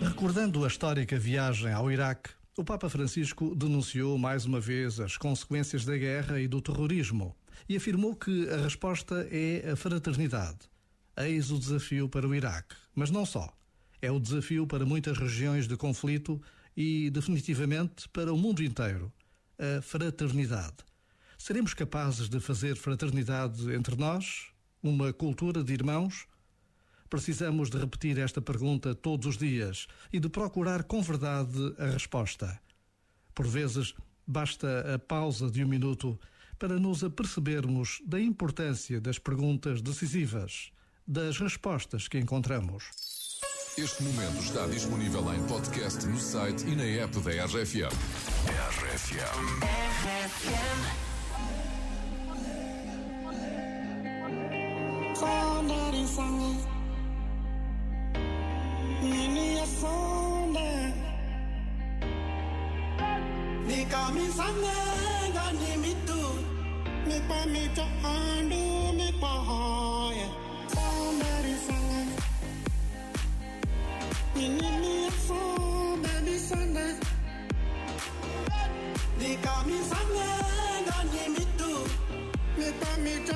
Recordando a histórica viagem ao Iraque, o Papa Francisco denunciou mais uma vez as consequências da guerra e do terrorismo e afirmou que a resposta é a fraternidade. Eis o desafio para o Iraque, mas não só. É o desafio para muitas regiões de conflito e, definitivamente, para o mundo inteiro. A fraternidade. Seremos capazes de fazer fraternidade entre nós? Uma cultura de irmãos? Precisamos de repetir esta pergunta todos os dias e de procurar com verdade a resposta. Por vezes, basta a pausa de um minuto para nos apercebermos da importância das perguntas decisivas, das respostas que encontramos. Este momento está disponível em podcast no site e na app da RFM. RFM. RFM. sana Niliyasonda Nikamisanenga ni mitu Nipa mito andu nipa hoya Sambari sana Niliyasonda ni sana Nikamisanenga ni mitu Nipa mito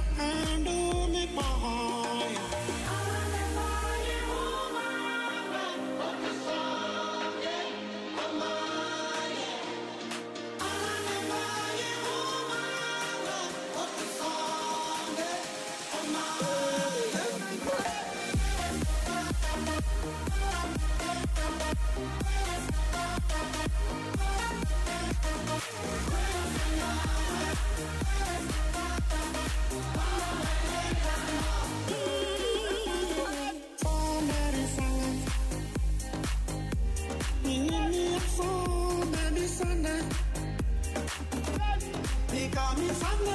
RFM,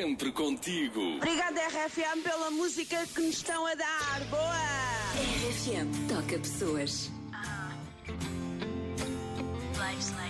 sempre contigo. Obrigada, RFM, pela música que nos estão a dar. Boa! RFM toca pessoas. Uh, life's like